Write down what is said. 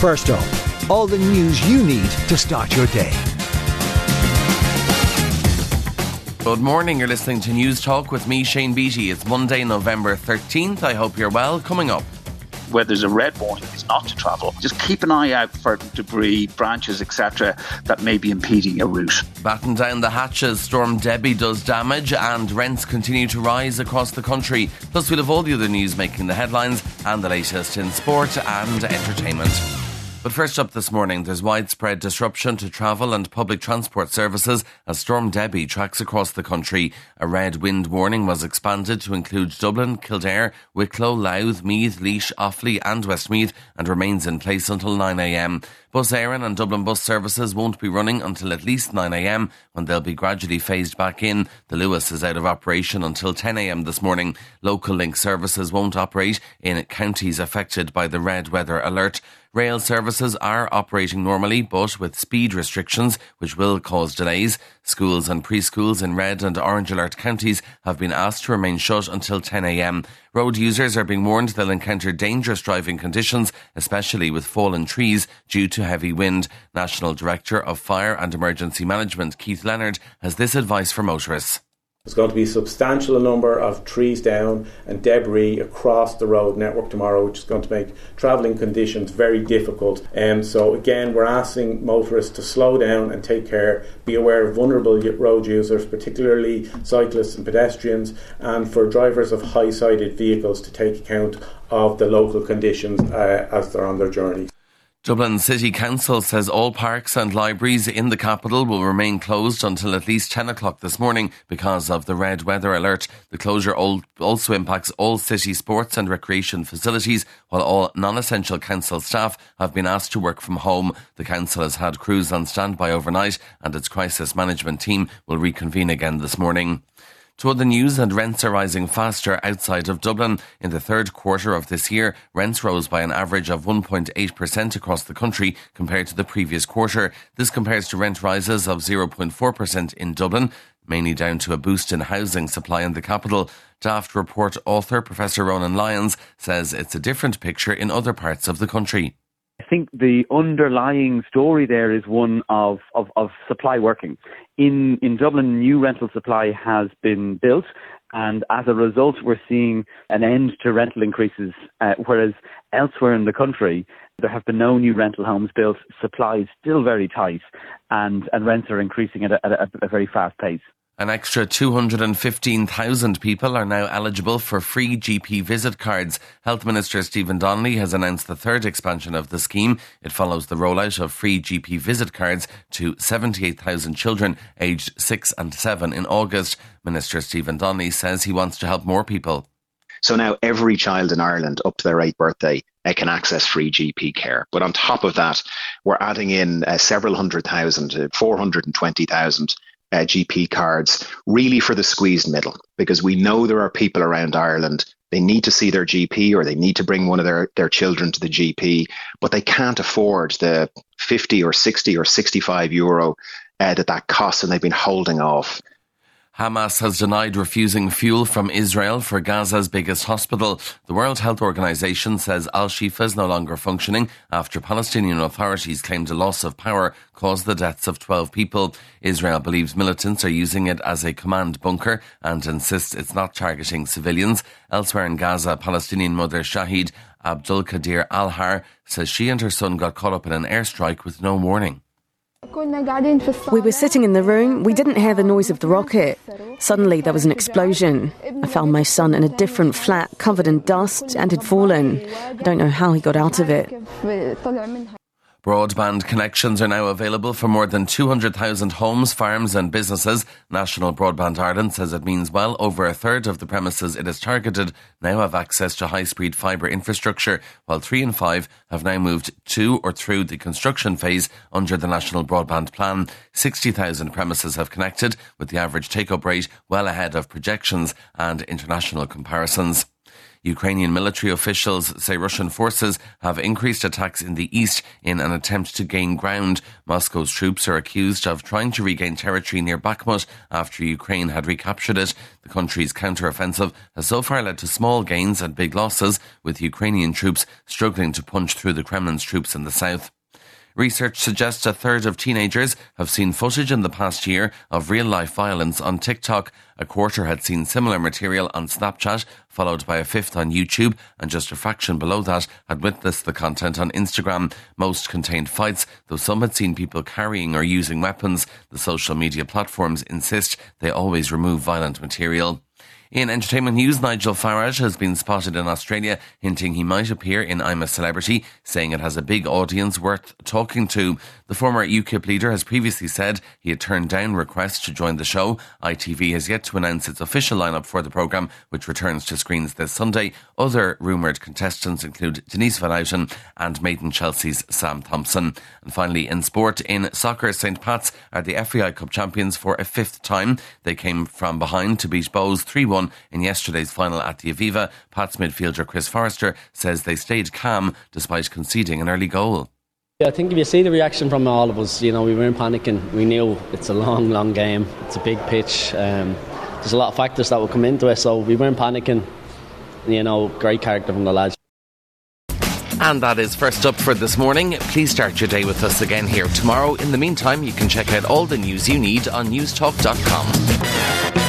First up, all the news you need to start your day. Good morning. You're listening to Newstalk with me, Shane Beatty. It's Monday, November 13th. I hope you're well. Coming up where there's a red warning is not to travel. Just keep an eye out for debris, branches, etc., that may be impeding a route. Batten down the hatches, Storm Debbie does damage, and rents continue to rise across the country. Plus, we'll have all the other news making the headlines and the latest in sport and entertainment. But first up this morning, there's widespread disruption to travel and public transport services as Storm Debbie tracks across the country. A red wind warning was expanded to include Dublin, Kildare, Wicklow, Louth, Meath, Laois, Offaly and Westmeath and remains in place until 9am. Bus Éireann and Dublin bus services won't be running until at least 9am when they'll be gradually phased back in. The Luas is out of operation until 10am this morning. Local link services won't operate in counties affected by the red weather alert. Rail services are operating normally, but with speed restrictions, which will cause delays. Schools and preschools in red and orange alert counties have been asked to remain shut until 10am. Road users are being warned they'll encounter dangerous driving conditions, especially with fallen trees due to heavy wind. National Director of Fire and Emergency Management, Keith Leonard, has this advice for motorists. There's going to be a substantial number of trees down and debris across the road network tomorrow, which is going to make travelling conditions very difficult. And um, so, again, we're asking motorists to slow down and take care, be aware of vulnerable road users, particularly cyclists and pedestrians, and for drivers of high sided vehicles to take account of the local conditions uh, as they're on their journey. Dublin City Council says all parks and libraries in the capital will remain closed until at least 10 o'clock this morning because of the red weather alert. The closure also impacts all city sports and recreation facilities, while all non essential council staff have been asked to work from home. The council has had crews on standby overnight, and its crisis management team will reconvene again this morning. To other news, and rents are rising faster outside of Dublin. In the third quarter of this year, rents rose by an average of 1.8% across the country compared to the previous quarter. This compares to rent rises of 0.4% in Dublin, mainly down to a boost in housing supply in the capital. Daft report author Professor Ronan Lyons says it's a different picture in other parts of the country. I think the underlying story there is one of, of, of supply working. In, in Dublin, new rental supply has been built, and as a result, we're seeing an end to rental increases, uh, whereas elsewhere in the country, there have been no new rental homes built, supply is still very tight, and, and rents are increasing at a, at a, a very fast pace. An extra 215,000 people are now eligible for free GP visit cards. Health Minister Stephen Donnelly has announced the third expansion of the scheme. It follows the rollout of free GP visit cards to 78,000 children aged 6 and 7 in August. Minister Stephen Donnelly says he wants to help more people. So now every child in Ireland up to their eighth birthday uh, can access free GP care. But on top of that, we're adding in uh, several hundred thousand, uh, 420,000 uh, GP cards really for the squeezed middle because we know there are people around Ireland. They need to see their GP or they need to bring one of their, their children to the GP, but they can't afford the 50 or 60 or 65 euro uh, that that costs and they've been holding off. Hamas has denied refusing fuel from Israel for Gaza's biggest hospital. The World Health Organization says Al Shifa is no longer functioning after Palestinian authorities claimed a loss of power caused the deaths of 12 people. Israel believes militants are using it as a command bunker and insists it's not targeting civilians. Elsewhere in Gaza, Palestinian mother Shahid Abdul Qadir Al Har says she and her son got caught up in an airstrike with no warning. We were sitting in the room. We didn't hear the noise of the rocket. Suddenly, there was an explosion. I found my son in a different flat, covered in dust, and had fallen. I don't know how he got out of it. Broadband connections are now available for more than 200,000 homes, farms and businesses. National Broadband Ireland says it means well over a third of the premises it has targeted now have access to high-speed fibre infrastructure, while three in five have now moved to or through the construction phase under the National Broadband Plan. 60,000 premises have connected, with the average take-up rate well ahead of projections and international comparisons. Ukrainian military officials say Russian forces have increased attacks in the east in an attempt to gain ground. Moscow's troops are accused of trying to regain territory near Bakhmut after Ukraine had recaptured it. The country's counter-offensive has so far led to small gains and big losses, with Ukrainian troops struggling to punch through the Kremlin's troops in the south. Research suggests a third of teenagers have seen footage in the past year of real life violence on TikTok. A quarter had seen similar material on Snapchat, followed by a fifth on YouTube, and just a fraction below that had witnessed the content on Instagram. Most contained fights, though some had seen people carrying or using weapons. The social media platforms insist they always remove violent material. In entertainment news, Nigel Farage has been spotted in Australia hinting he might appear in I'm a Celebrity, saying it has a big audience worth talking to. The former UKIP leader has previously said he had turned down requests to join the show. ITV has yet to announce its official lineup for the programme, which returns to screens this Sunday. Other rumoured contestants include Denise Van Outen and Made in Chelsea's Sam Thompson. And finally, in sport, in soccer, St. Pat's are the FAI Cup champions for a fifth time. They came from behind to beat Bohs 3 1 in yesterday's final at the Aviva. Pats midfielder Chris Forrester says they stayed calm despite conceding an early goal. Yeah, I think if you see the reaction from all of us, you know, we weren't panicking. We knew it's a long, long game. It's a big pitch. Um, there's a lot of factors that will come into it, so we weren't panicking. You know, great character from the lads. And that is first up for this morning. Please start your day with us again here tomorrow. In the meantime, you can check out all the news you need on newstalk.com.